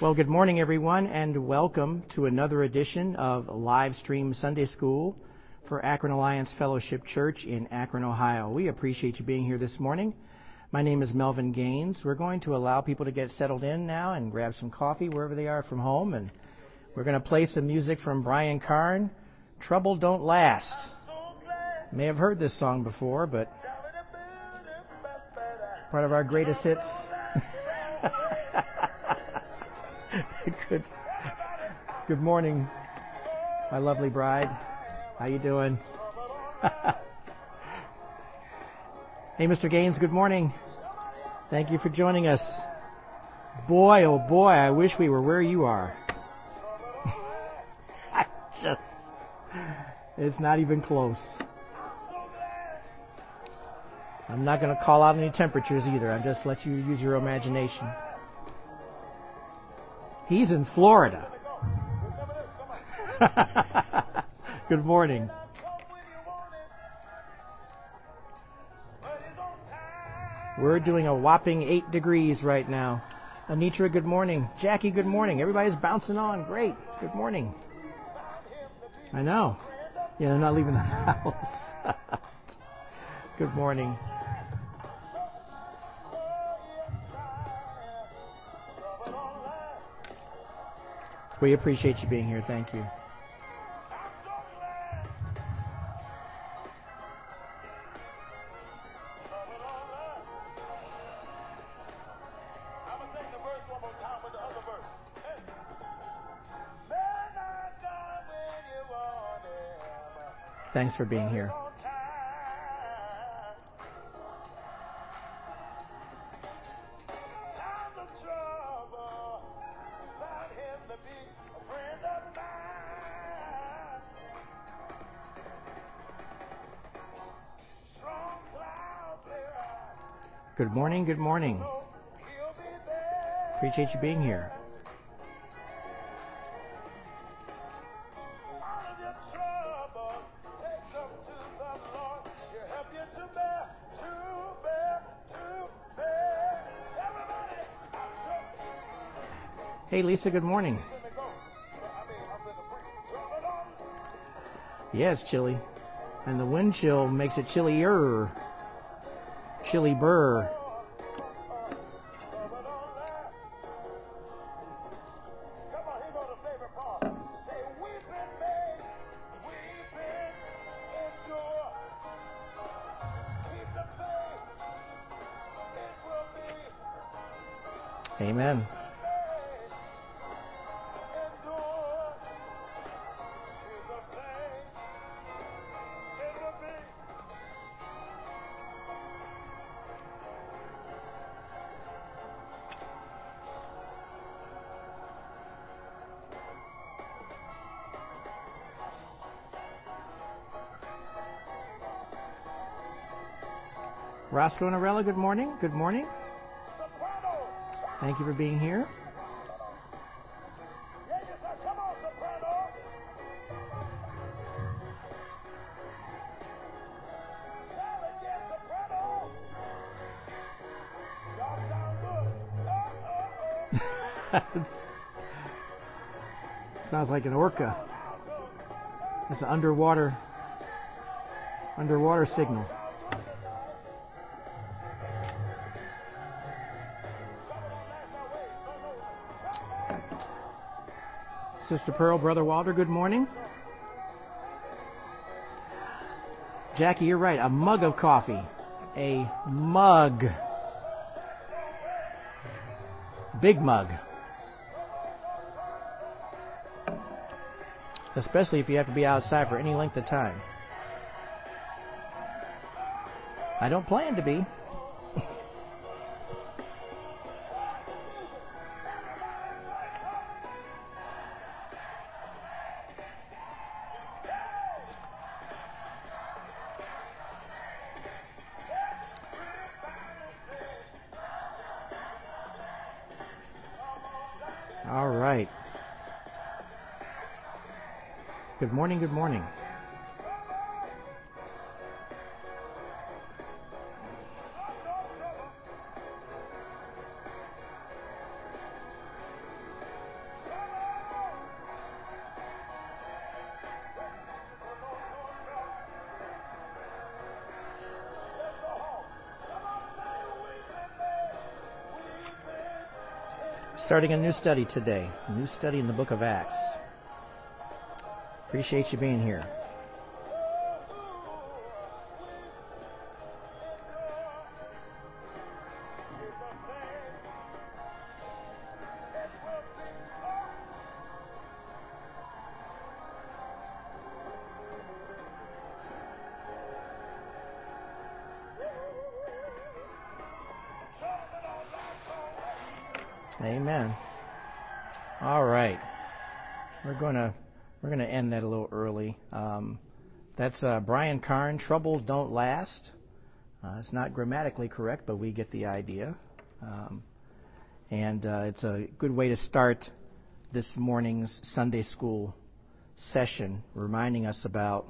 Well, good morning, everyone, and welcome to another edition of Live Stream Sunday School for Akron Alliance Fellowship Church in Akron, Ohio. We appreciate you being here this morning. My name is Melvin Gaines. We're going to allow people to get settled in now and grab some coffee wherever they are from home, and we're going to play some music from Brian Carn. Trouble Don't Last. May have heard this song before, but part of our greatest hits. good. Good morning, my lovely bride. How you doing? hey, Mr. Gaines. Good morning. Thank you for joining us. Boy, oh boy, I wish we were where you are. I just, it's not even close. I'm not going to call out any temperatures either. I'm just let you use your imagination. He's in Florida. Good morning. We're doing a whopping 8 degrees right now. Anitra, good morning. Jackie, good morning. Everybody's bouncing on. Great. Good morning. I know. Yeah, they're not leaving the house. good morning. We appreciate you being here. Thank you. Thanks for being here. Good morning, good morning. Appreciate you being here. Hey, Lisa, good morning. Yes, chilly. And the wind chill makes it chillier. Chili Burr. Roscoe and good morning. Good morning. Thank you for being here. Sounds like an orca. It's an underwater underwater signal. Sister Pearl, Brother Walter, good morning. Jackie, you're right. A mug of coffee. A mug. Big mug. Especially if you have to be outside for any length of time. I don't plan to be. Good morning. Good morning. Starting a new study today, a new study in the book of Acts. Appreciate you being here. Uh, Brian Carn. Trouble don't last. Uh, it's not grammatically correct, but we get the idea. Um, and uh, it's a good way to start this morning's Sunday school session, reminding us about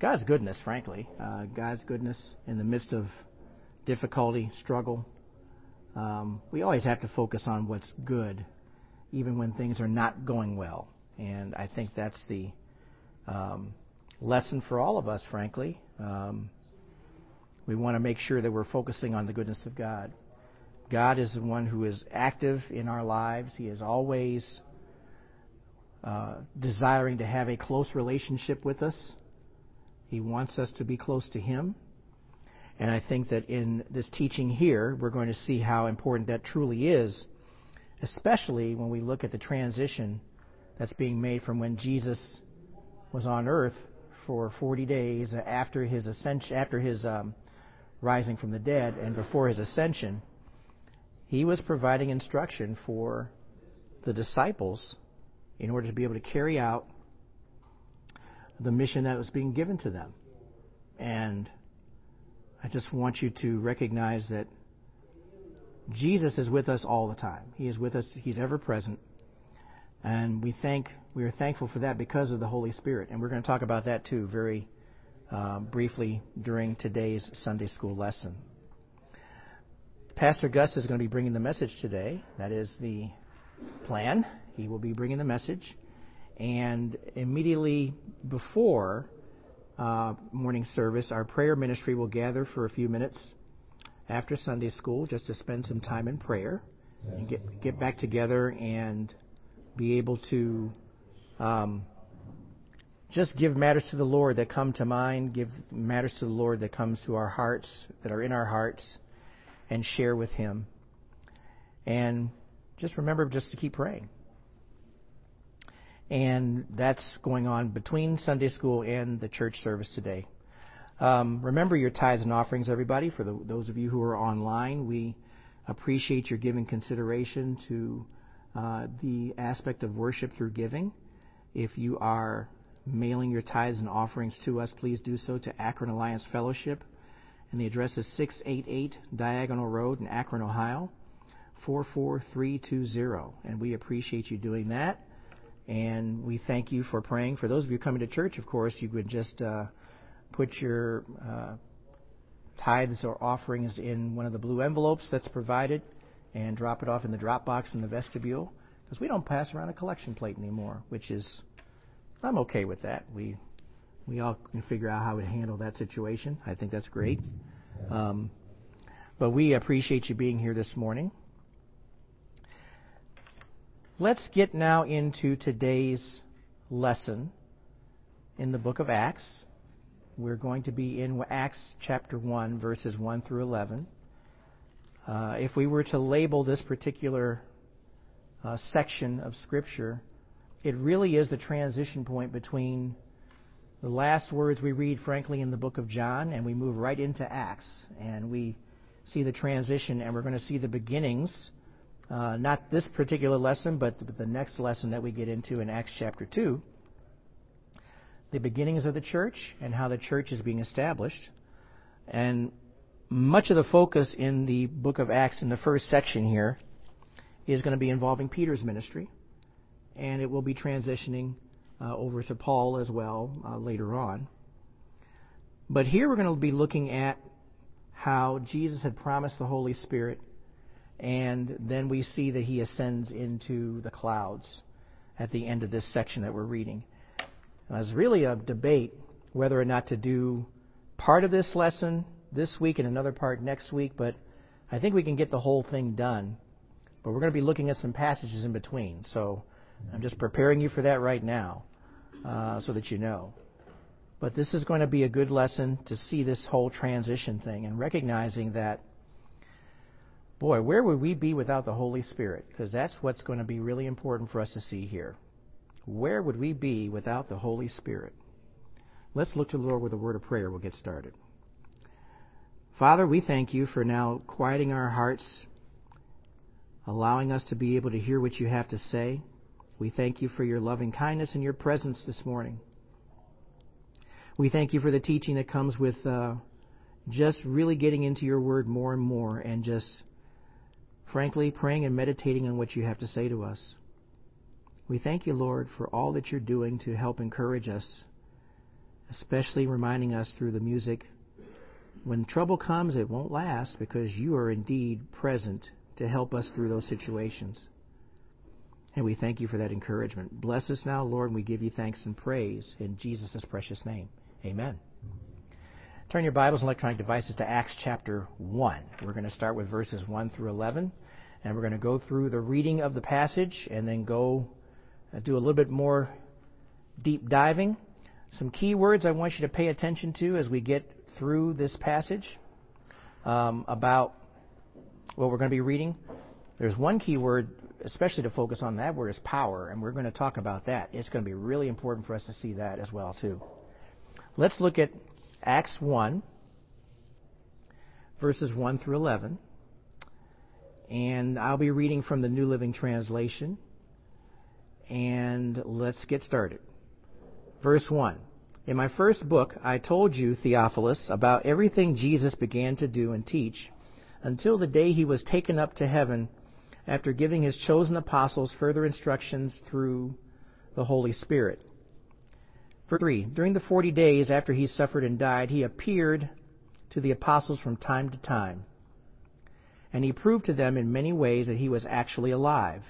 God's goodness, frankly. Uh, God's goodness in the midst of difficulty, struggle, um, we always have to focus on what's good, even when things are not going well. And I think that's the um, lesson for all of us, frankly. Um, we want to make sure that we're focusing on the goodness of God. God is the one who is active in our lives. He is always uh, desiring to have a close relationship with us. He wants us to be close to Him. And I think that in this teaching here, we're going to see how important that truly is, especially when we look at the transition that's being made from when Jesus was on earth for 40 days after his ascension, after his um, rising from the dead, and before his ascension. He was providing instruction for the disciples in order to be able to carry out the mission that was being given to them. And I just want you to recognize that Jesus is with us all the time. He is with us. He's ever present. And we thank we are thankful for that because of the Holy Spirit. And we're going to talk about that too very uh, briefly during today's Sunday school lesson. Pastor Gus is going to be bringing the message today. That is the plan. He will be bringing the message. And immediately before uh, morning service, our prayer ministry will gather for a few minutes after Sunday school just to spend some time in prayer and get get back together and be able to um, just give matters to the Lord that come to mind, give matters to the Lord that comes to our hearts, that are in our hearts, and share with Him. And just remember just to keep praying and that's going on between Sunday school and the church service today. Um, remember your tithes and offerings, everybody. For the, those of you who are online, we appreciate your giving consideration to uh, the aspect of worship through giving. If you are mailing your tithes and offerings to us, please do so to Akron Alliance Fellowship. And the address is 688 Diagonal Road in Akron, Ohio, 44320. And we appreciate you doing that. And we thank you for praying. For those of you coming to church, of course, you would just uh, put your uh, tithes or offerings in one of the blue envelopes that's provided and drop it off in the drop box in the vestibule. Because we don't pass around a collection plate anymore, which is, I'm okay with that. We we all can figure out how to handle that situation. I think that's great. Um, but we appreciate you being here this morning. Let's get now into today's lesson in the book of Acts. We're going to be in Acts chapter 1, verses 1 through 11. Uh, if we were to label this particular uh, section of Scripture, it really is the transition point between the last words we read, frankly, in the book of John, and we move right into Acts. And we see the transition, and we're going to see the beginnings uh, not this particular lesson, but the next lesson that we get into in Acts chapter 2, the beginnings of the church and how the church is being established. And much of the focus in the book of Acts in the first section here is going to be involving Peter's ministry, and it will be transitioning uh, over to Paul as well uh, later on. But here we're going to be looking at how Jesus had promised the Holy Spirit and then we see that he ascends into the clouds at the end of this section that we're reading. There's really a debate whether or not to do part of this lesson this week and another part next week, but I think we can get the whole thing done But we're going to be looking at some passages in between. So I'm just preparing you for that right now uh, so that you know. But this is going to be a good lesson to see this whole transition thing and recognizing that, boy, where would we be without the Holy Spirit? Because that's what's going to be really important for us to see here. Where would we be without the Holy Spirit? Let's look to the Lord with a word of prayer. We'll get started. Father, we thank you for now quieting our hearts, allowing us to be able to hear what you have to say. We thank you for your loving kindness and your presence this morning. We thank you for the teaching that comes with uh, just really getting into your word more and more and just frankly praying and meditating on what you have to say to us. We thank you, Lord, for all that you're doing to help encourage us, especially reminding us through the music. When trouble comes, it won't last because you are indeed present to help us through those situations. And we thank you for that encouragement. Bless us now, Lord, and we give you thanks and praise in Jesus' precious name. Amen. Turn your Bibles and electronic devices to Acts chapter 1. We're going to start with verses 1 through 11, and we're going to go through the reading of the passage and then go uh, do a little bit more deep diving. Some key words I want you to pay attention to as we get through this passage um, about what we're going to be reading. There's one key word, especially to focus on. That word is power, and we're going to talk about that. It's going to be really important for us to see that as well too. Let's look at Acts 1, verses 1 through 11. And I'll be reading from the New Living Translation and let's get started. Verse 1. In my first book, I told you, Theophilus, about everything Jesus began to do and teach until the day he was taken up to heaven after giving his chosen apostles further instructions through the Holy Spirit. Verse 3. During the forty days after he suffered and died, he appeared to the apostles from time to time. And he proved to them in many ways that he was actually alive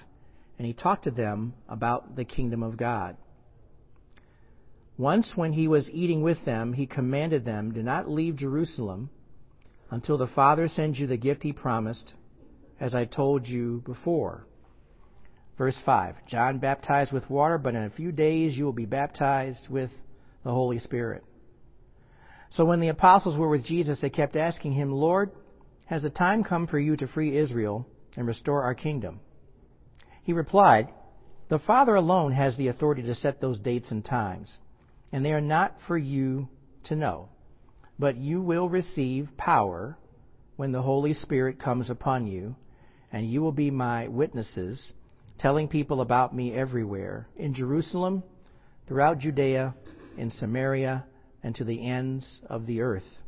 and he talked to them about the kingdom of God. Once, when he was eating with them, he commanded them, Do not leave Jerusalem until the Father sends you the gift he promised, as I told you before. Verse 5 John baptized with water, but in a few days you will be baptized with the Holy Spirit. So when the apostles were with Jesus, they kept asking him, Lord, has the time come for you to free Israel and restore our kingdom? He replied, The Father alone has the authority to set those dates and times, and they are not for you to know. But you will receive power when the Holy Spirit comes upon you, and you will be my witnesses, telling people about me everywhere in Jerusalem, throughout Judea, in Samaria, and to the ends of the earth.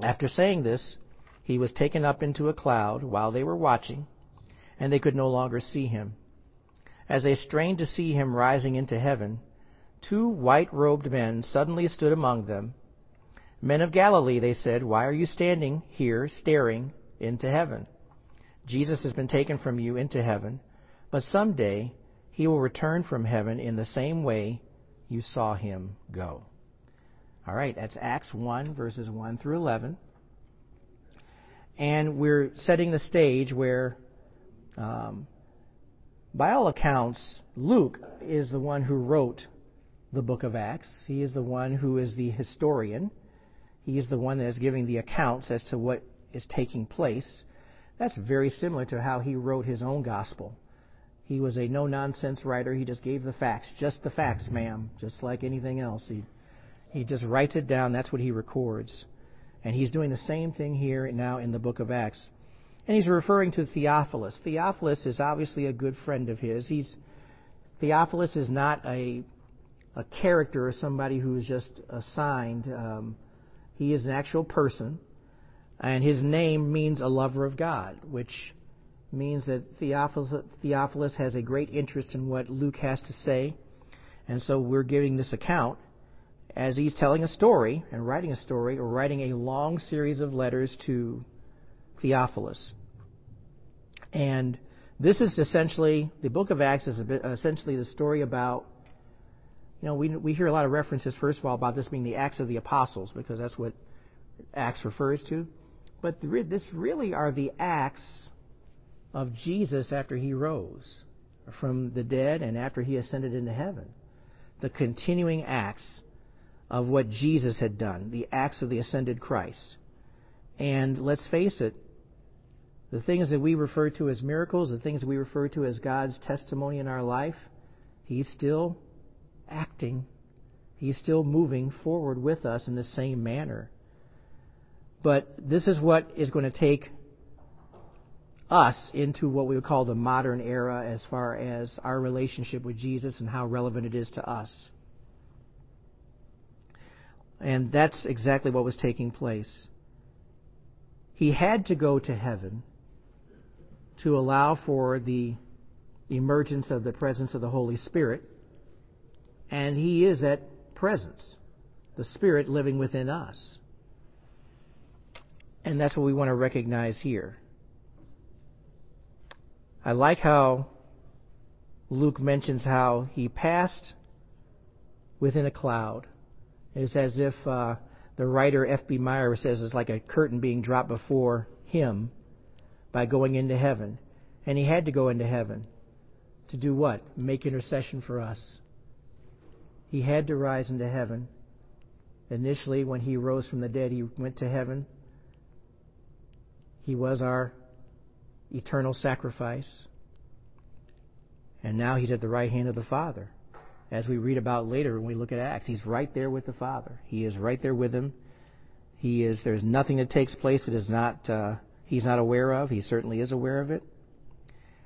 After saying this, he was taken up into a cloud while they were watching and they could no longer see him. As they strained to see him rising into heaven, two white robed men suddenly stood among them. Men of Galilee, they said, why are you standing here staring into heaven? Jesus has been taken from you into heaven, but someday he will return from heaven in the same way you saw him go. All right, that's Acts 1, verses 1 through 11. And we're setting the stage where um, by all accounts, Luke is the one who wrote the book of Acts. He is the one who is the historian. He is the one that is giving the accounts as to what is taking place. That's very similar to how he wrote his own gospel. He was a no nonsense writer. He just gave the facts, just the facts, ma'am, just like anything else. He, he just writes it down. That's what he records. And he's doing the same thing here now in the book of Acts. And he's referring to Theophilus. Theophilus is obviously a good friend of his. He's Theophilus is not a a character or somebody who is just assigned. Um, he is an actual person, and his name means a lover of God, which means that Theophilus, Theophilus has a great interest in what Luke has to say. And so we're giving this account as he's telling a story and writing a story or writing a long series of letters to Theophilus. And this is essentially, the book of Acts is essentially the story about, you know, we, we hear a lot of references, first of all, about this being the Acts of the Apostles, because that's what Acts refers to. But this really are the Acts of Jesus after he rose from the dead and after he ascended into heaven. The continuing acts of what Jesus had done, the acts of the ascended Christ. And let's face it, the things that we refer to as miracles, the things that we refer to as God's testimony in our life, He's still acting. He's still moving forward with us in the same manner. But this is what is going to take us into what we would call the modern era as far as our relationship with Jesus and how relevant it is to us. And that's exactly what was taking place. He had to go to heaven to allow for the emergence of the presence of the Holy Spirit. And He is that presence, the Spirit living within us. And that's what we want to recognize here. I like how Luke mentions how he passed within a cloud. It's as if uh, the writer F.B. Meyer says it's like a curtain being dropped before him by going into heaven. And he had to go into heaven to do what? Make intercession for us. He had to rise into heaven. Initially, when he rose from the dead, he went to heaven. He was our eternal sacrifice. And now he's at the right hand of the Father. As we read about later when we look at Acts, he's right there with the Father. He is right there with him. He is. There's nothing that takes place that is not uh, he's not aware of. He certainly is aware of it.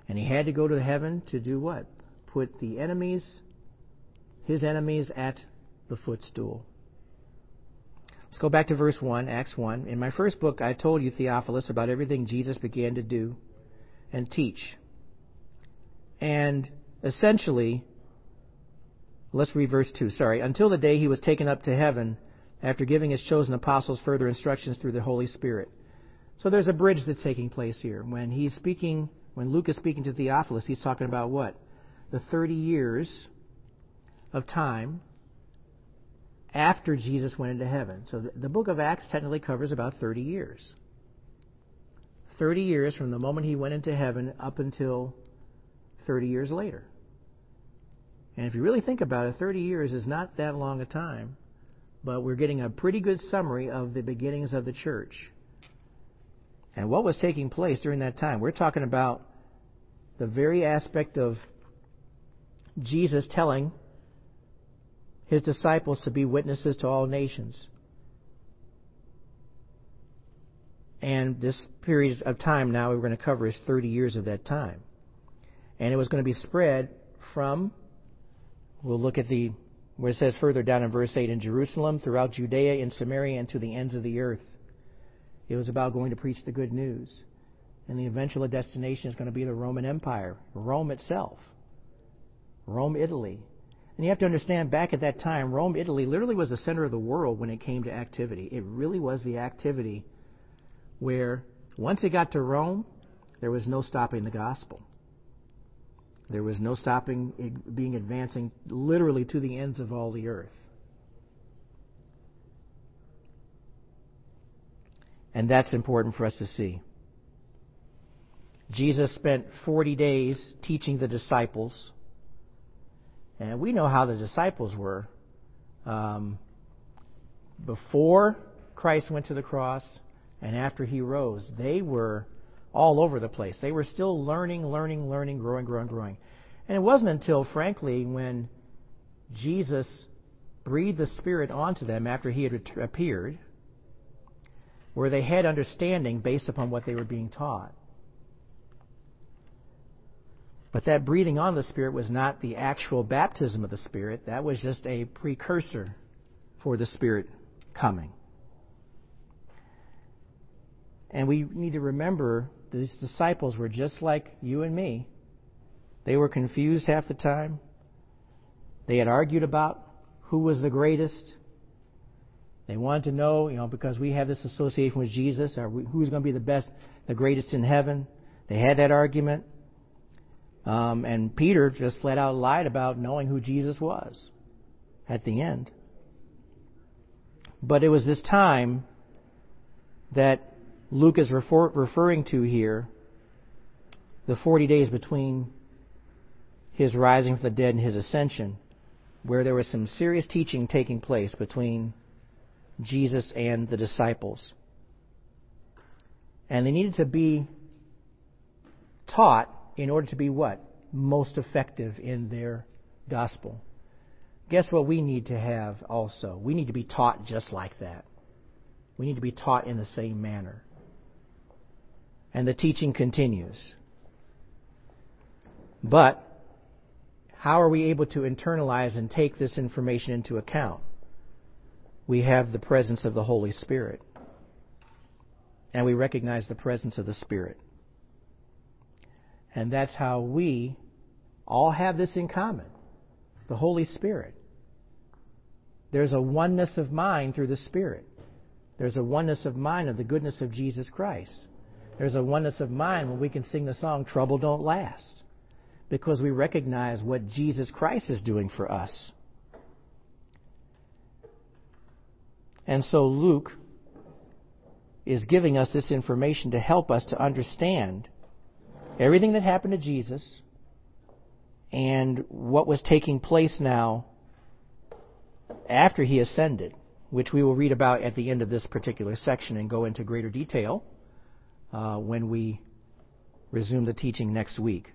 And he had to go to heaven to do what? Put the enemies, his enemies, at the footstool. Let's go back to verse 1, Acts 1. In my first book, I told you, Theophilus, about everything Jesus began to do and teach. And essentially, let's read verse 2. Sorry. Until the day he was taken up to heaven after giving his chosen apostles further instructions through the Holy Spirit. So there's a bridge that's taking place here. When he's speaking, when Luke is speaking to Theophilus, he's talking about what? The 30 years of time after Jesus went into heaven. So the, the book of Acts technically covers about 30 years. 30 years from the moment he went into heaven up until 30 years later. And if you really think about it, 30 years is not that long a time, but we're getting a pretty good summary of the beginnings of the church. And what was taking place during that time? We're talking about the very aspect of Jesus telling his disciples to be witnesses to all nations. And this period of time now we're going to cover is 30 years of that time. And it was going to be spread from, we'll look at the, where it says further down in verse 8, in Jerusalem, throughout Judea, in Samaria, and to the ends of the earth. It was about going to preach the good news. And the eventual destination is going to be the Roman Empire, Rome itself, Rome, Italy. And you have to understand, back at that time, Rome, Italy literally was the center of the world when it came to activity. It really was the activity where once it got to Rome, there was no stopping the gospel. There was no stopping it being advancing literally to the ends of all the earth. And that's important for us to see. Jesus spent 40 days teaching the disciples. And we know how the disciples were. Um, before Christ went to the cross, and after he rose, they were all over the place. They were still learning, learning, learning, growing, growing, growing. And it wasn't until, frankly, when Jesus breathed the Spirit onto them after he had appeared, where they had understanding based upon what they were being taught. But that breathing on the Spirit was not the actual baptism of the Spirit. That was just a precursor for the Spirit coming. And we need to remember these disciples were just like you and me. They were confused half the time. They had argued about who was the greatest. They wanted to know, you know, because we have this association with Jesus, we, who's going to be the best, the greatest in heaven. They had that argument. Um, and Peter just flat out lied about knowing who Jesus was at the end. But it was this time that Luke is refer, referring to here, the 40 days between his rising from the dead and his ascension, where there was some serious teaching taking place between Jesus and the disciples. And they needed to be taught in order to be what? Most effective in their gospel. Guess what we need to have also? We need to be taught just like that. We need to be taught in the same manner. And the teaching continues. But how are we able to internalize and take this information into account? We have the presence of the Holy Spirit. And we recognize the presence of the Spirit. And that's how we all have this in common the Holy Spirit. There's a oneness of mind through the Spirit. There's a oneness of mind of the goodness of Jesus Christ. There's a oneness of mind when we can sing the song, Trouble Don't Last, because we recognize what Jesus Christ is doing for us. And so Luke is giving us this information to help us to understand everything that happened to Jesus and what was taking place now after he ascended, which we will read about at the end of this particular section and go into greater detail uh, when we resume the teaching next week.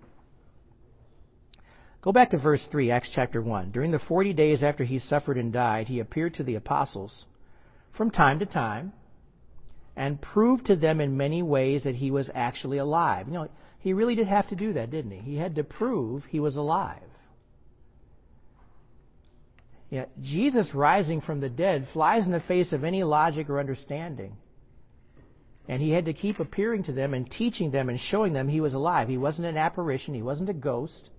Go back to verse 3, Acts chapter 1. During the 40 days after he suffered and died, he appeared to the apostles from time to time and proved to them in many ways that he was actually alive. You know, he really did have to do that, didn't he? He had to prove he was alive. Yeah, Jesus rising from the dead flies in the face of any logic or understanding. And he had to keep appearing to them and teaching them and showing them he was alive. He wasn't an apparition, he wasn't a ghost.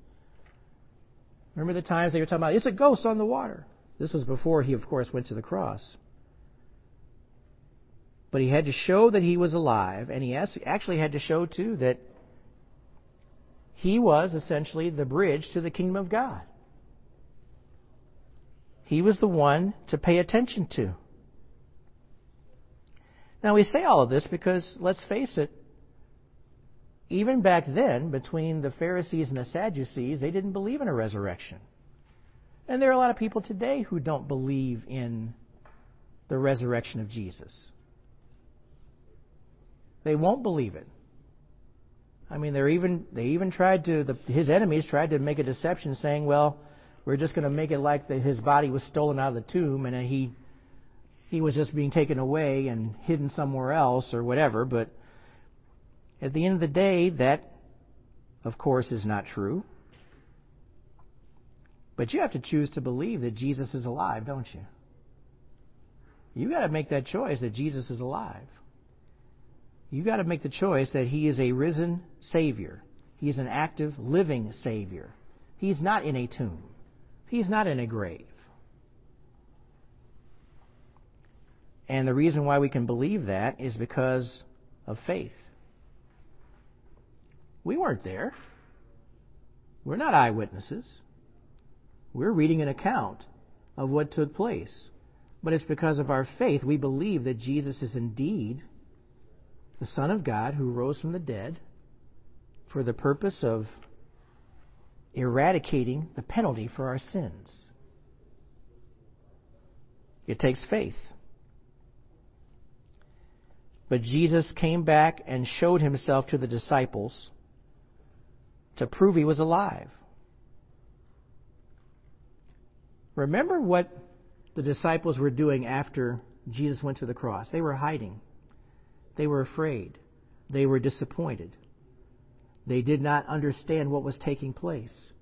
Remember the times they were talking about, it's a ghost on the water. This was before he, of course, went to the cross. But he had to show that he was alive, and he actually had to show, too, that he was essentially the bridge to the kingdom of God. He was the one to pay attention to. Now, we say all of this because, let's face it, even back then, between the Pharisees and the Sadducees, they didn't believe in a resurrection. And there are a lot of people today who don't believe in the resurrection of Jesus. They won't believe it. I mean, they're even they even tried to the, his enemies tried to make a deception, saying, "Well, we're just going to make it like that his body was stolen out of the tomb and he he was just being taken away and hidden somewhere else or whatever." But at the end of the day, that, of course, is not true. But you have to choose to believe that Jesus is alive, don't you? You got to make that choice that Jesus is alive you got to make the choice that he is a risen Savior. He's an active, living Savior. He's not in a tomb. He's not in a grave. And the reason why we can believe that is because of faith. We weren't there. We're not eyewitnesses. We're reading an account of what took place. But it's because of our faith we believe that Jesus is indeed the Son of God who rose from the dead for the purpose of eradicating the penalty for our sins. It takes faith. But Jesus came back and showed himself to the disciples to prove he was alive. Remember what the disciples were doing after Jesus went to the cross? They were hiding. They were afraid. They were disappointed. They did not understand what was taking place.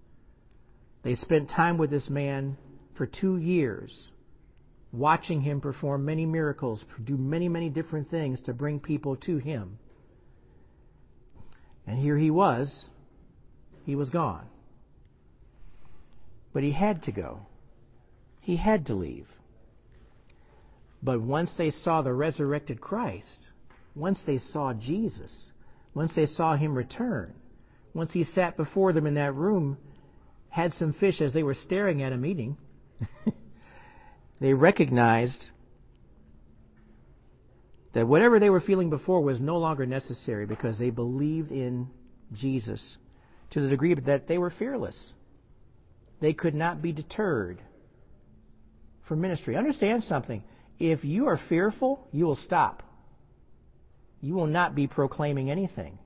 They spent time with this man for two years, watching him perform many miracles, do many, many different things to bring people to him. And here he was. He was gone. But he had to go. He had to leave. But once they saw the resurrected Christ, once they saw Jesus, once they saw him return, once he sat before them in that room, had some fish as they were staring at him eating, they recognized that whatever they were feeling before was no longer necessary because they believed in Jesus to the degree that they were fearless. They could not be deterred from ministry. Understand something. If you are fearful, you will stop. You will not be proclaiming anything.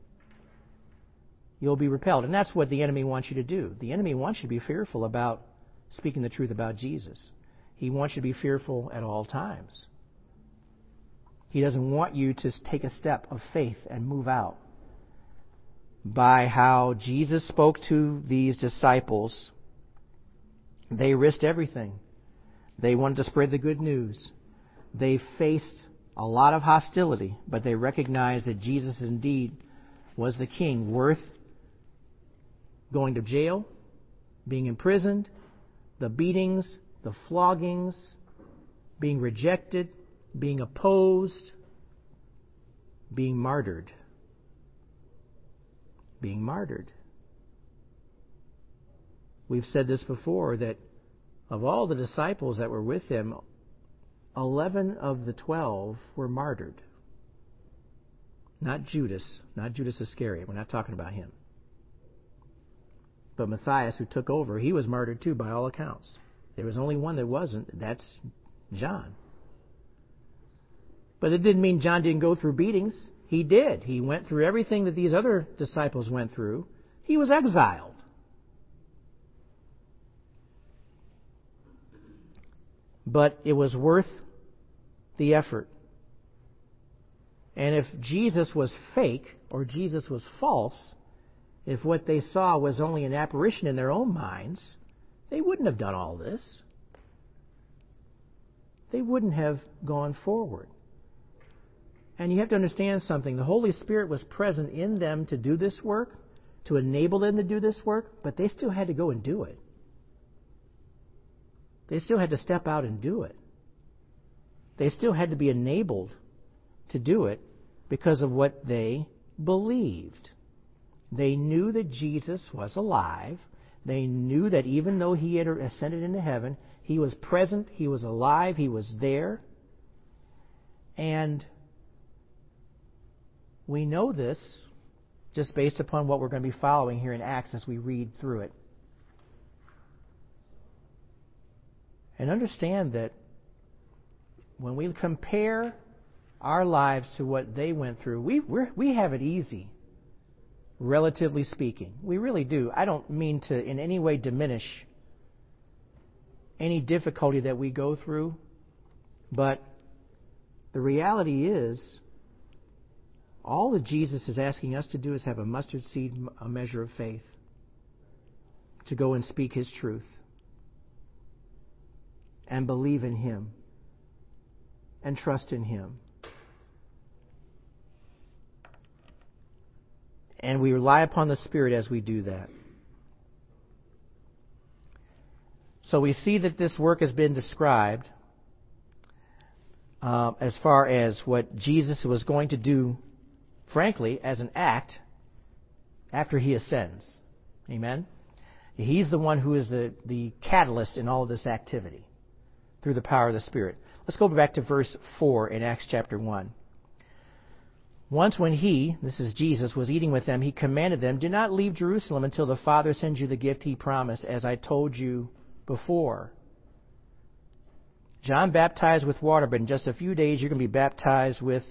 You'll be repelled. And that's what the enemy wants you to do. The enemy wants you to be fearful about speaking the truth about Jesus. He wants you to be fearful at all times. He doesn't want you to take a step of faith and move out. By how Jesus spoke to these disciples, they risked everything. They wanted to spread the good news. They faced a lot of hostility, but they recognized that Jesus indeed was the king worth going to jail, being imprisoned, the beatings, the floggings, being rejected, being opposed, being martyred. Being martyred. We've said this before that of all the disciples that were with him, 11 of the 12 were martyred. Not Judas, not Judas Iscariot. We're not talking about him. But Matthias, who took over, he was martyred too, by all accounts. There was only one that wasn't. That's John. But it didn't mean John didn't go through beatings. He did. He went through everything that these other disciples went through. He was exiled. But it was worth the effort. And if Jesus was fake or Jesus was false, if what they saw was only an apparition in their own minds, they wouldn't have done all this. They wouldn't have gone forward. And you have to understand something. The Holy Spirit was present in them to do this work, to enable them to do this work, but they still had to go and do it. They still had to step out and do it. They still had to be enabled to do it because of what they believed. They knew that Jesus was alive. They knew that even though he had ascended into heaven, he was present, he was alive, he was there. And we know this just based upon what we're going to be following here in Acts as we read through it. And understand that when we compare our lives to what they went through, we, we have it easy, relatively speaking. We really do. I don't mean to in any way diminish any difficulty that we go through, but the reality is, all that Jesus is asking us to do is have a mustard seed, a measure of faith, to go and speak His truth and believe in Him and trust in Him. And we rely upon the Spirit as we do that. So we see that this work has been described uh, as far as what Jesus was going to do, frankly, as an act after he ascends. Amen? He's the one who is the, the catalyst in all of this activity through the power of the Spirit. Let's go back to verse 4 in Acts chapter 1. Once when he, this is Jesus, was eating with them, he commanded them, Do not leave Jerusalem until the Father sends you the gift he promised, as I told you before. John baptized with water, but in just a few days you're going to be baptized with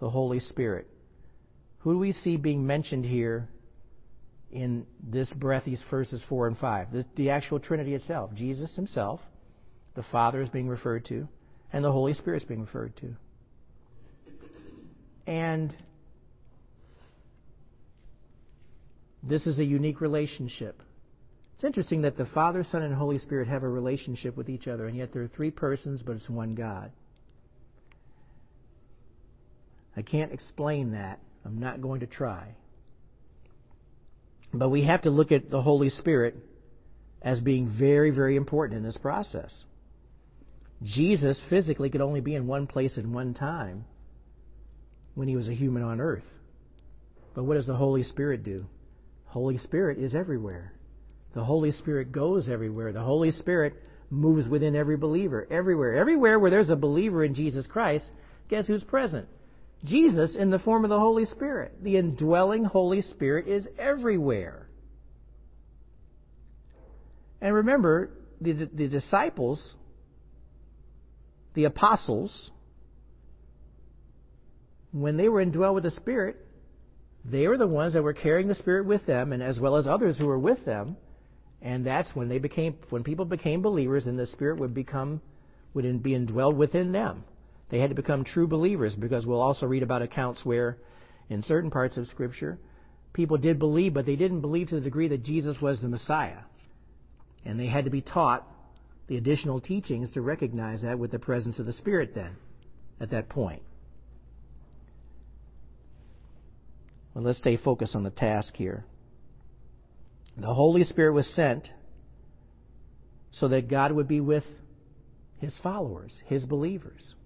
the Holy Spirit. Who do we see being mentioned here in this breath, these verses 4 and 5? The, the actual Trinity itself. Jesus himself, the Father is being referred to, and the Holy Spirit is being referred to. And this is a unique relationship. It's interesting that the Father, Son, and Holy Spirit have a relationship with each other, and yet there are three persons, but it's one God. I can't explain that. I'm not going to try. But we have to look at the Holy Spirit as being very, very important in this process. Jesus physically could only be in one place at one time when he was a human on earth. But what does the Holy Spirit do? Holy Spirit is everywhere. The Holy Spirit goes everywhere. The Holy Spirit moves within every believer, everywhere. Everywhere where there's a believer in Jesus Christ, guess who's present? Jesus in the form of the Holy Spirit. The indwelling Holy Spirit is everywhere. And remember, the, the disciples, the apostles, when they were indwelled with the Spirit, they were the ones that were carrying the Spirit with them, and as well as others who were with them. And that's when they became, when people became believers, and the Spirit would become, would be indwelled within them. They had to become true believers because we'll also read about accounts where, in certain parts of Scripture, people did believe, but they didn't believe to the degree that Jesus was the Messiah. And they had to be taught the additional teachings to recognize that with the presence of the Spirit then, at that point. Well, let's stay focused on the task here. The Holy Spirit was sent so that God would be with his followers, his believers.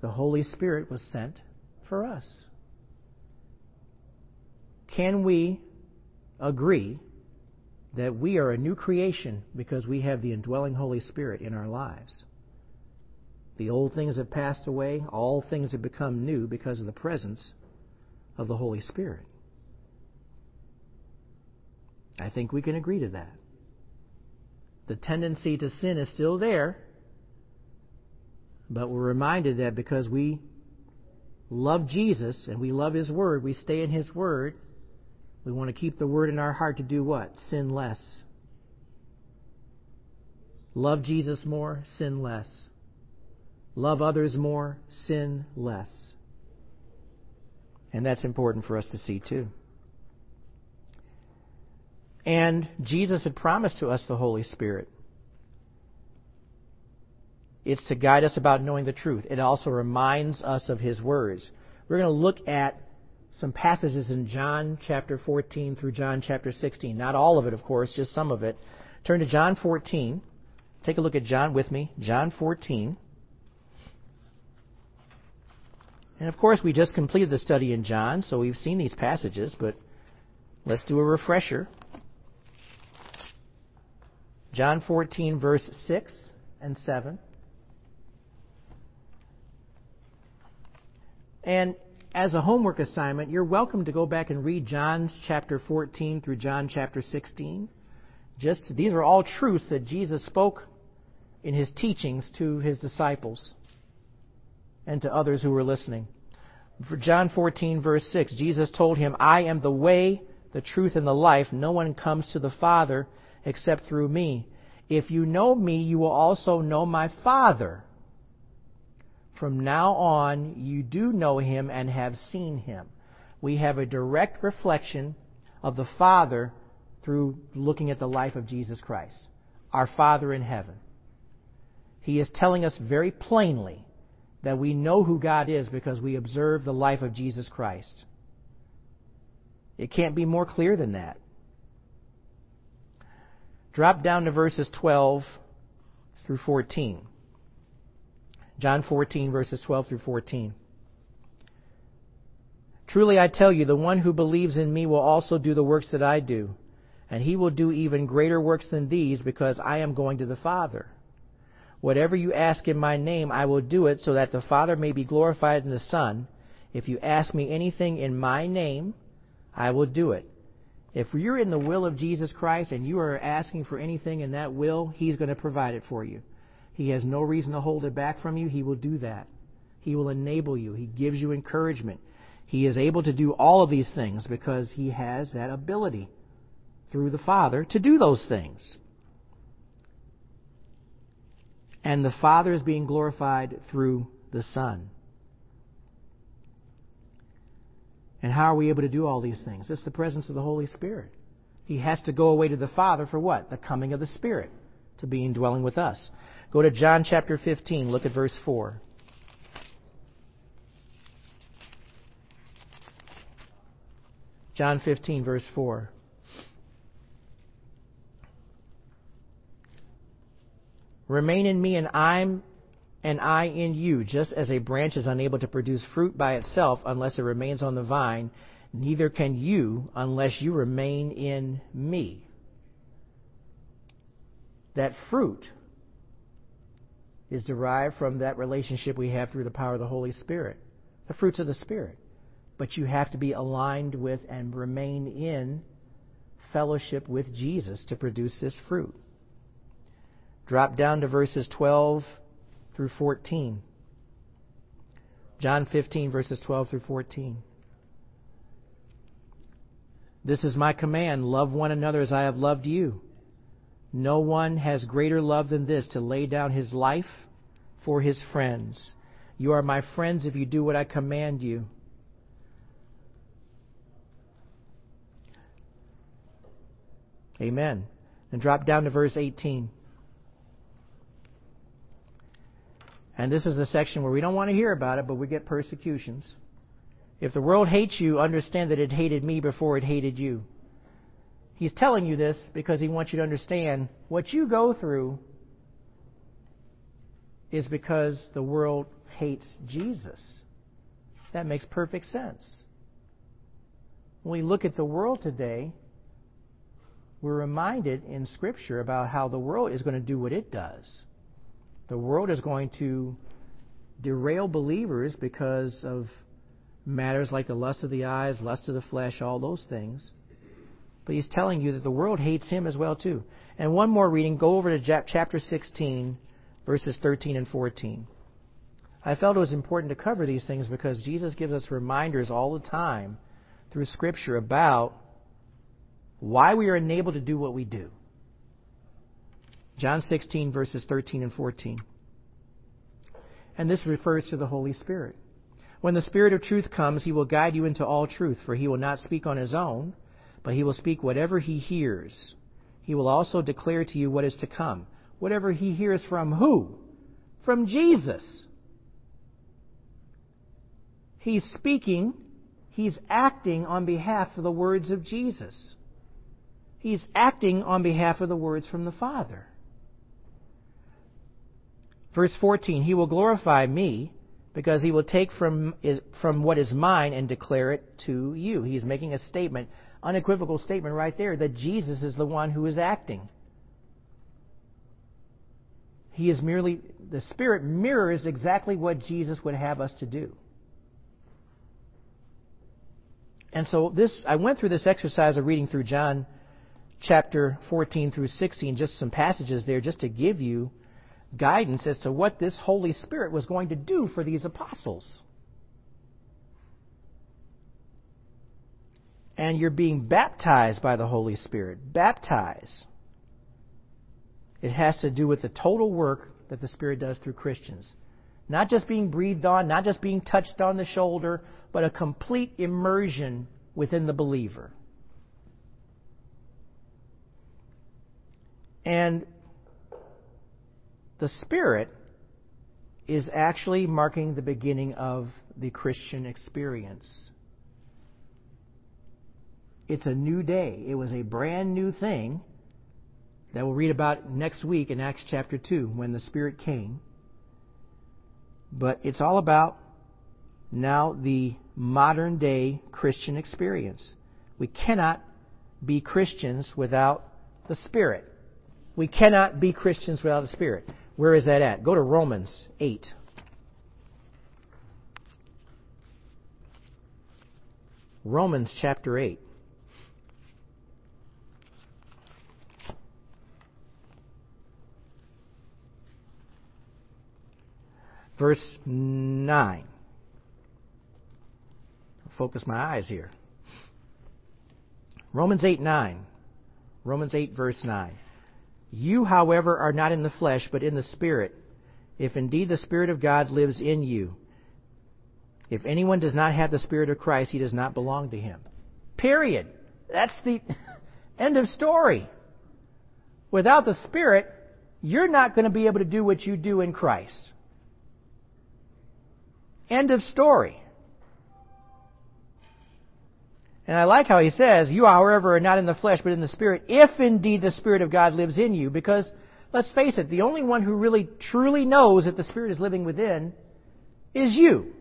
The Holy Spirit was sent for us. Can we agree that we are a new creation because we have the indwelling Holy Spirit in our lives? The old things have passed away, all things have become new because of the presence of the Holy Spirit. I think we can agree to that. The tendency to sin is still there, but we're reminded that because we love Jesus and we love His Word, we stay in His Word, we want to keep the Word in our heart to do what? Sin less. Love Jesus more, sin less. Love others more, sin less. And that's important for us to see too. And Jesus had promised to us the Holy Spirit. It's to guide us about knowing the truth. It also reminds us of His words. We're going to look at some passages in John chapter 14 through John chapter 16. Not all of it, of course, just some of it. Turn to John 14. Take a look at John with me. John 14. And of course, we just completed the study in John, so we've seen these passages, but let's do a refresher. John 14, verse 6 and 7. And as a homework assignment, you're welcome to go back and read John chapter 14 through John chapter 16. Just these are all truths that Jesus spoke in his teachings to his disciples and to others who were listening. For John 14 verse 6, Jesus told him, "I am the way, the truth and the life. No one comes to the Father except through me. If you know me, you will also know my Father." From now on, you do know him and have seen him. We have a direct reflection of the Father through looking at the life of Jesus Christ, our Father in heaven. He is telling us very plainly that we know who God is because we observe the life of Jesus Christ. It can't be more clear than that. Drop down to verses 12 through 14. John 14, verses 12 through 14. Truly I tell you, the one who believes in me will also do the works that I do, and he will do even greater works than these, because I am going to the Father. Whatever you ask in my name, I will do it, so that the Father may be glorified in the Son. If you ask me anything in my name, I will do it. If you're in the will of Jesus Christ and you are asking for anything in that will, He's going to provide it for you. He has no reason to hold it back from you. He will do that. He will enable you. He gives you encouragement. He is able to do all of these things because he has that ability through the Father to do those things. And the Father is being glorified through the Son. And how are we able to do all these things? It's the presence of the Holy Spirit. He has to go away to the Father for what? The coming of the Spirit to be indwelling with us. Go to John chapter 15, look at verse 4. John 15, verse 4. Remain in me and I'm and I in you, just as a branch is unable to produce fruit by itself unless it remains on the vine, neither can you unless you remain in me. That fruit is derived from that relationship we have through the power of the Holy Spirit. the fruits of the Spirit. But you have to be aligned with and remain in fellowship with Jesus to produce this fruit. Drop down to verses 12 through 14. John 15, verses 12 through 14. This is my command love one another as I have loved you. No one has greater love than this to lay down his life for his friends. You are my friends if you do what I command you. Amen. And drop down to verse 18. And this is the section where we don't want to hear about it, but we get persecutions. If the world hates you, understand that it hated me before it hated you. He's telling you this because he wants you to understand what you go through is because the world hates Jesus. That makes perfect sense. When we look at the world today, we're reminded in Scripture about how the world is going to do what it does. The world is going to derail believers because of matters like the lust of the eyes, lust of the flesh, all those things. But he's telling you that the world hates him as well too. And one more reading, go over to chapter 16, verses 13 and 14. I felt it was important to cover these things because Jesus gives us reminders all the time through Scripture about why we are enabled to do what we do. John 16, verses 13 and 14. And this refers to the Holy Spirit. When the Spirit of truth comes, he will guide you into all truth, for he will not speak on his own, but he will speak whatever he hears. He will also declare to you what is to come. Whatever he hears from who? From Jesus. He's speaking, he's acting on behalf of the words of Jesus. He's acting on behalf of the words from the Father. Verse 14, He will glorify me because he will take from, from what is mine and declare it to you. He's making a statement, unequivocal statement right there, that Jesus is the one who is acting. He is merely, the Spirit mirrors exactly what Jesus would have us to do. And so this, I went through this exercise of reading through John chapter 14 through 16, just some passages there, just to give you guidance as to what this Holy Spirit was going to do for these apostles. And you're being baptized by the Holy Spirit. Baptize. It has to do with the total work that the Spirit does through Christians. Not just being breathed on, not just being touched on the shoulder, but a complete immersion within the believer. And the Spirit is actually marking the beginning of the Christian experience. It's a new day. It was a brand new thing that we'll read about next week in Acts chapter 2 when the Spirit came. But it's all about now the modern day Christian experience. We cannot be Christians without the Spirit. We cannot be Christians without the Spirit. Where is that at? Go to Romans 8. Romans chapter 8. Verse 9. focus my eyes here. Romans 8 9. Romans 8, verse 9. You, however, are not in the flesh, but in the Spirit, if indeed the Spirit of God lives in you. If anyone does not have the Spirit of Christ, he does not belong to him. Period. That's the end of story. Without the Spirit, you're not going to be able to do what you do in Christ. End of story. And I like how he says, You, however, are not in the flesh, but in the Spirit, if indeed the Spirit of God lives in you. Because, let's face it, the only one who really truly knows that the Spirit is living within is you.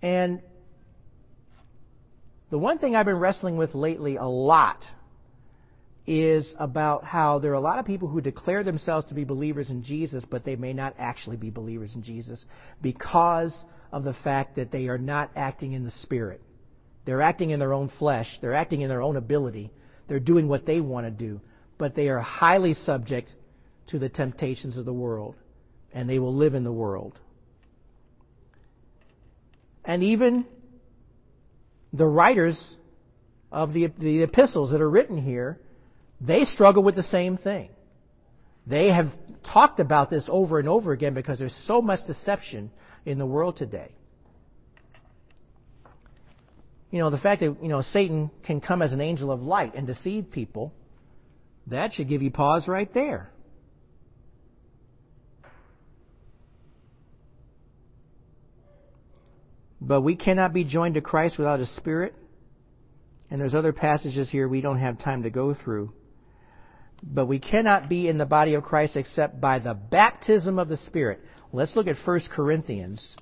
And the one thing I've been wrestling with lately a lot is about how there are a lot of people who declare themselves to be believers in Jesus, but they may not actually be believers in Jesus because of the fact that they are not acting in the Spirit. They're acting in their own flesh, they're acting in their own ability, they're doing what they want to do, but they are highly subject to the temptations of the world, and they will live in the world. And even the writers of the, the epistles that are written here they struggle with the same thing. They have talked about this over and over again because there's so much deception in the world today. You know, the fact that, you know, Satan can come as an angel of light and deceive people, that should give you pause right there. But we cannot be joined to Christ without a spirit. And there's other passages here we don't have time to go through. But we cannot be in the body of Christ except by the baptism of the Spirit. Let's look at 1 Corinthians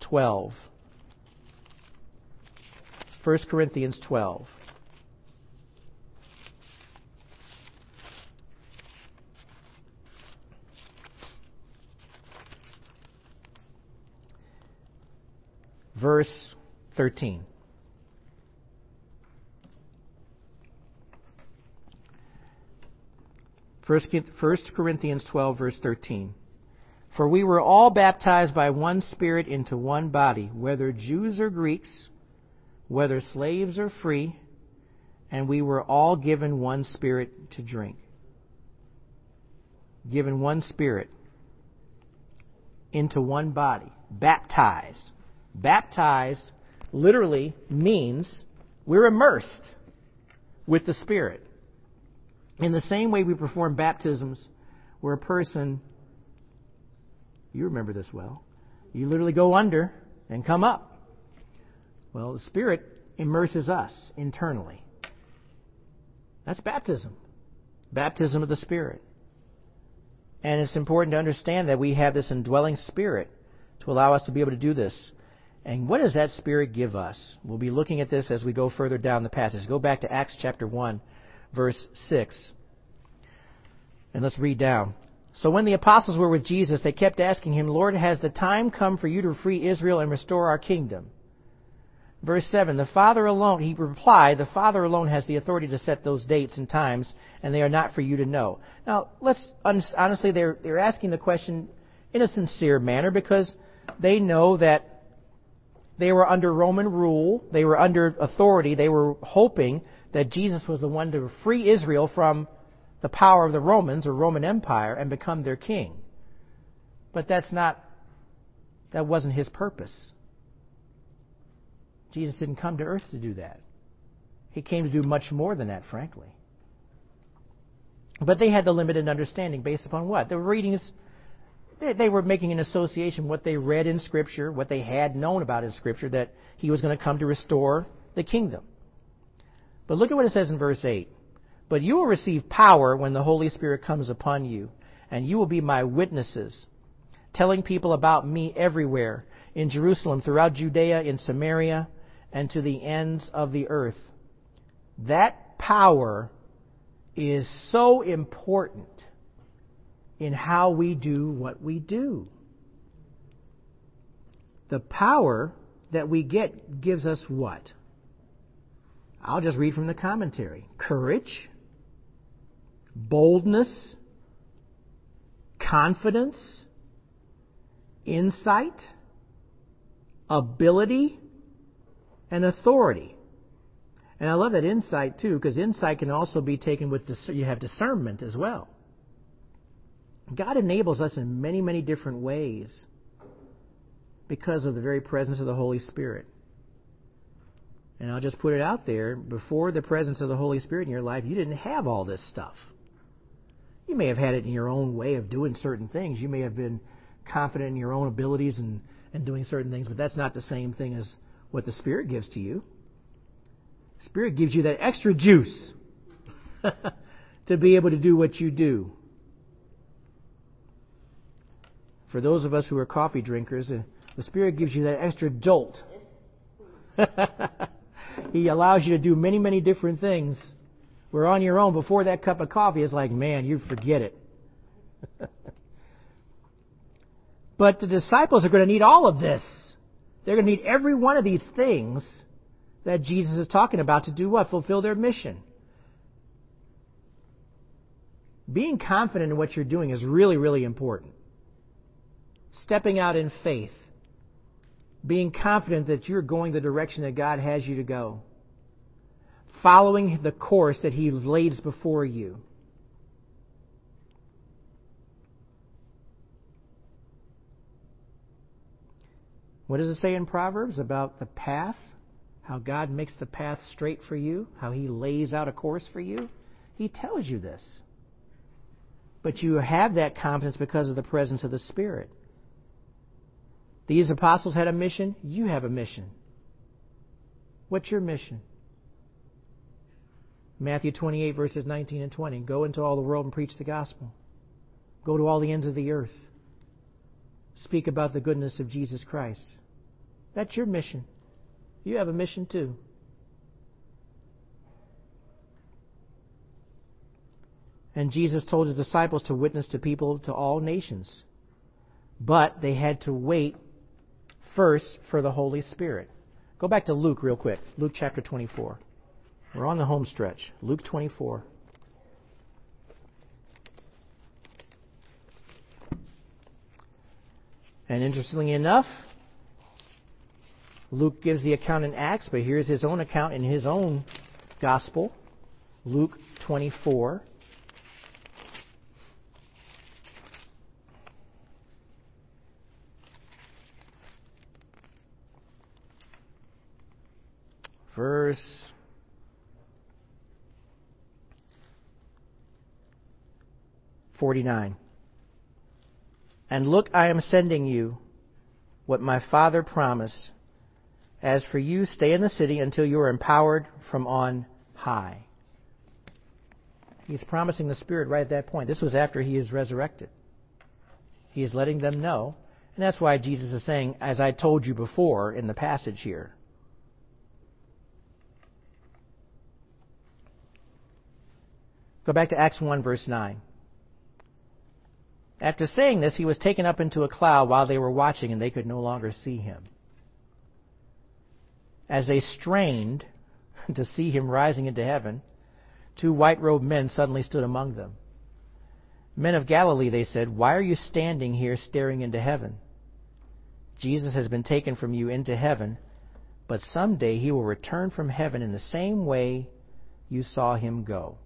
12. 1 Corinthians 12. Verse 13. 1 Corinthians 12, verse 13. For we were all baptized by one Spirit into one body, whether Jews or Greeks, whether slaves or free, and we were all given one Spirit to drink. Given one Spirit into one body. Baptized. Baptized literally means we're immersed with the Spirit. In the same way we perform baptisms where a person, you remember this well, you literally go under and come up. Well, the Spirit immerses us internally. That's baptism. Baptism of the Spirit. And it's important to understand that we have this indwelling Spirit to allow us to be able to do this. And what does that Spirit give us? We'll be looking at this as we go further down the passage. Go back to Acts chapter 1 verse 6. And let's read down. So when the apostles were with Jesus, they kept asking him, Lord, has the time come for you to free Israel and restore our kingdom? Verse 7, the Father alone, he replied, the Father alone has the authority to set those dates and times, and they are not for you to know. Now, let's, honestly, they're, they're asking the question in a sincere manner because they know that they were under Roman rule, they were under authority, they were hoping that Jesus was the one to free Israel from the power of the Romans or Roman Empire and become their king. But that's not, that wasn't his purpose. Jesus didn't come to earth to do that. He came to do much more than that, frankly. But they had the limited understanding based upon what? The readings, they, they were making an association what they read in Scripture, what they had known about in Scripture, that he was going to come to restore the kingdom. But look at what it says in verse 8. But you will receive power when the Holy Spirit comes upon you, and you will be my witnesses, telling people about me everywhere in Jerusalem, throughout Judea, in Samaria, and to the ends of the earth. That power is so important in how we do what we do. The power that we get gives us what? I'll just read from the commentary courage, boldness, confidence, insight, ability, and authority. And I love that insight too, because insight can also be taken with you have discernment as well. God enables us in many, many different ways because of the very presence of the Holy Spirit. And I'll just put it out there before the presence of the Holy Spirit in your life, you didn't have all this stuff. You may have had it in your own way of doing certain things. You may have been confident in your own abilities and, and doing certain things, but that's not the same thing as what the Spirit gives to you. Spirit gives you that extra juice to be able to do what you do. For those of us who are coffee drinkers, uh, the Spirit gives you that extra jolt He allows you to do many, many different things We're on your own before that cup of coffee, it's like, man, you forget it. but the disciples are going to need all of this. They're going to need every one of these things that Jesus is talking about to do what? Fulfill their mission. Being confident in what you're doing is really, really important. Stepping out in faith. Being confident that you're going the direction that God has you to go. Following the course that He lays before you. What does it say in Proverbs about the path? How God makes the path straight for you? How He lays out a course for you? He tells you this. But you have that confidence because of the presence of the Spirit. These apostles had a mission. You have a mission. What's your mission? Matthew 28, verses 19 and 20. Go into all the world and preach the gospel. Go to all the ends of the earth. Speak about the goodness of Jesus Christ. That's your mission. You have a mission too. And Jesus told his disciples to witness to people to all nations. But they had to wait first for the Holy Spirit. Go back to Luke real quick. Luke chapter 24. We're on the home stretch. Luke 24. And interestingly enough, Luke gives the account in Acts, but here's his own account in his own gospel. Luke 24. Verse 49. And look, I am sending you what my Father promised. As for you, stay in the city until you are empowered from on high. He's promising the Spirit right at that point. This was after he is resurrected. He is letting them know. And that's why Jesus is saying, as I told you before in the passage here. Go back to Acts 1, verse 9. After saying this, he was taken up into a cloud while they were watching, and they could no longer see him. As they strained to see him rising into heaven, two white robed men suddenly stood among them. Men of Galilee, they said, why are you standing here staring into heaven? Jesus has been taken from you into heaven, but someday he will return from heaven in the same way you saw him go.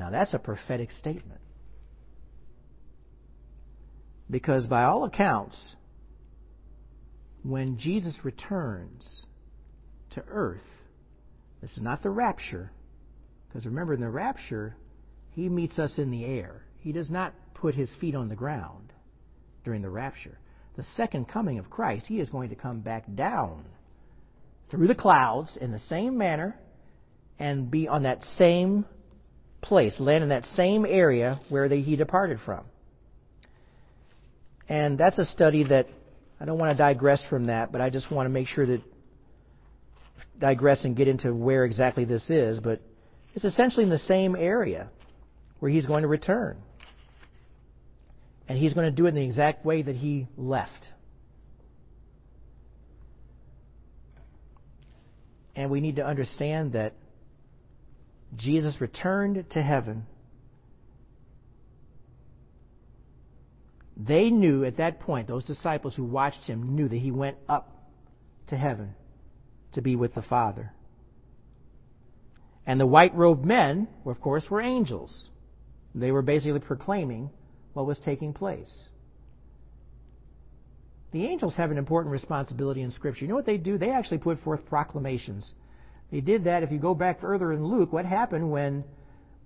Now, that's a prophetic statement. Because by all accounts, when Jesus returns to earth, this is not the rapture, because remember, in the rapture, he meets us in the air. He does not put his feet on the ground during the rapture. The second coming of Christ, he is going to come back down through the clouds in the same manner and be on that same place, land in that same area where they, he departed from. And that's a study that I don't want to digress from that, but I just want to make sure that digress and get into where exactly this is, but it's essentially in the same area where he's going to return. And he's going to do it in the exact way that he left. And we need to understand that Jesus returned to heaven. They knew at that point, those disciples who watched him knew that he went up to heaven to be with the Father. And the white robed men, of course, were angels. They were basically proclaiming what was taking place. The angels have an important responsibility in Scripture. You know what they do? They actually put forth proclamations he did that. If you go back further in Luke, what happened when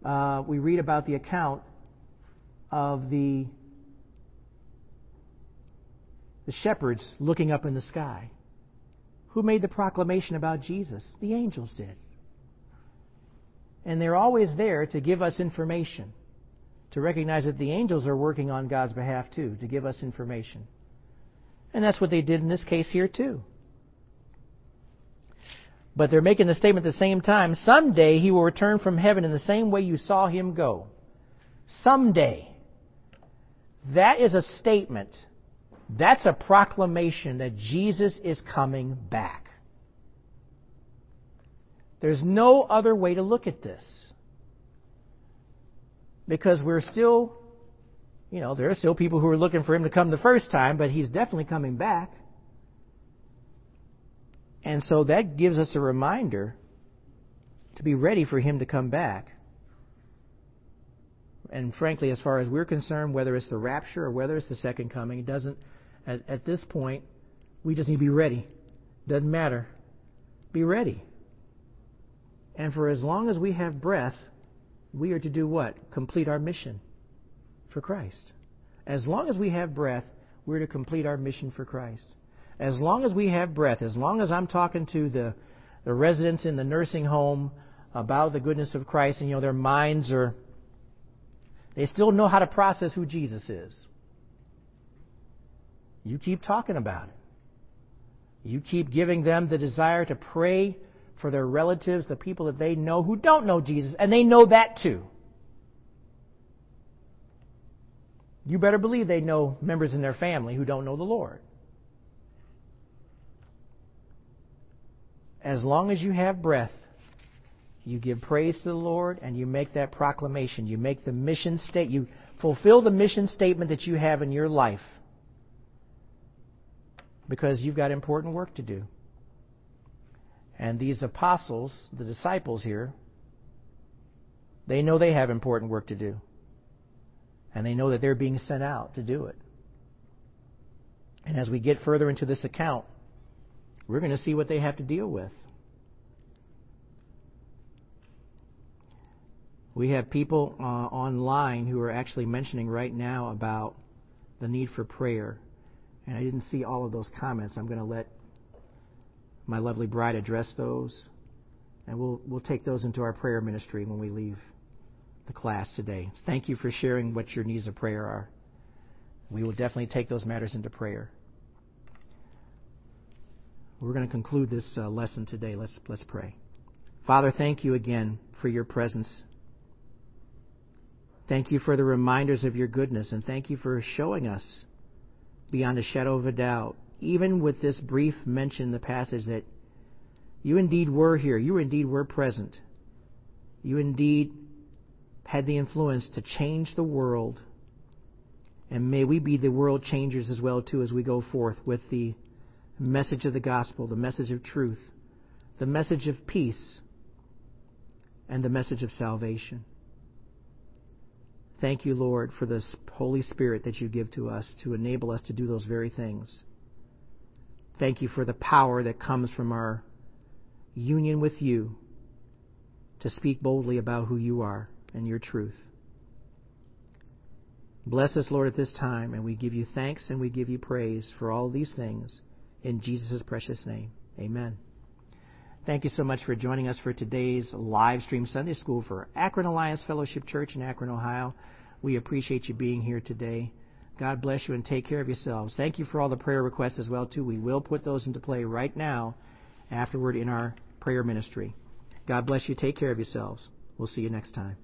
uh, we read about the account of the the shepherds looking up in the sky? Who made the proclamation about Jesus? The angels did. And they're always there to give us information, to recognize that the angels are working on God's behalf too, to give us information. And that's what they did in this case here too. But they're making the statement at the same time someday he will return from heaven in the same way you saw him go. Someday. That is a statement. That's a proclamation that Jesus is coming back. There's no other way to look at this. Because we're still, you know, there are still people who are looking for him to come the first time, but he's definitely coming back. And so that gives us a reminder to be ready for him to come back. And frankly, as far as we're concerned, whether it's the rapture or whether it's the second coming, it doesn't, at, at this point, we just need to be ready. Doesn't matter. Be ready. And for as long as we have breath, we are to do what? Complete our mission for Christ. As long as we have breath, we're to complete our mission for Christ. As long as we have breath, as long as I'm talking to the, the residents in the nursing home about the goodness of Christ, and you know their minds are they still know how to process who Jesus is. You keep talking about it. You keep giving them the desire to pray for their relatives, the people that they know who don't know Jesus, and they know that too. You better believe they know members in their family who don't know the Lord. As long as you have breath, you give praise to the Lord and you make that proclamation. You make the mission state. You fulfill the mission statement that you have in your life because you've got important work to do. And these apostles, the disciples here, they know they have important work to do. And they know that they're being sent out to do it. And as we get further into this account, we're going to see what they have to deal with. We have people uh, online who are actually mentioning right now about the need for prayer. And I didn't see all of those comments. I'm going to let my lovely bride address those. And we'll, we'll take those into our prayer ministry when we leave the class today. Thank you for sharing what your needs of prayer are. We will definitely take those matters into prayer. We're going to conclude this uh, lesson today. Let's, let's pray. Father, thank you again for your presence Thank you for the reminders of your goodness, and thank you for showing us beyond a shadow of a doubt, even with this brief mention in the passage, that you indeed were here. You indeed were present. You indeed had the influence to change the world. And may we be the world changers as well, too, as we go forth with message of the gospel, the message of truth, the message of peace, and the message of salvation. Thank you, Lord, for this Holy Spirit that you give to us to enable us to do those very things. Thank you for the power that comes from our union with you to speak boldly about who you are and your truth. Bless us, Lord, at this time, and we give you thanks and we give you praise for all these things. In Jesus' precious name, amen. Thank you so much for joining us for today's live stream Sunday School for Akron Alliance Fellowship Church in Akron, Ohio. We appreciate you being here today. God bless you and take care of yourselves. Thank you for all the prayer requests as well too. We will put those into play right now afterward in our prayer ministry. God bless you. Take care of yourselves. We'll see you next time.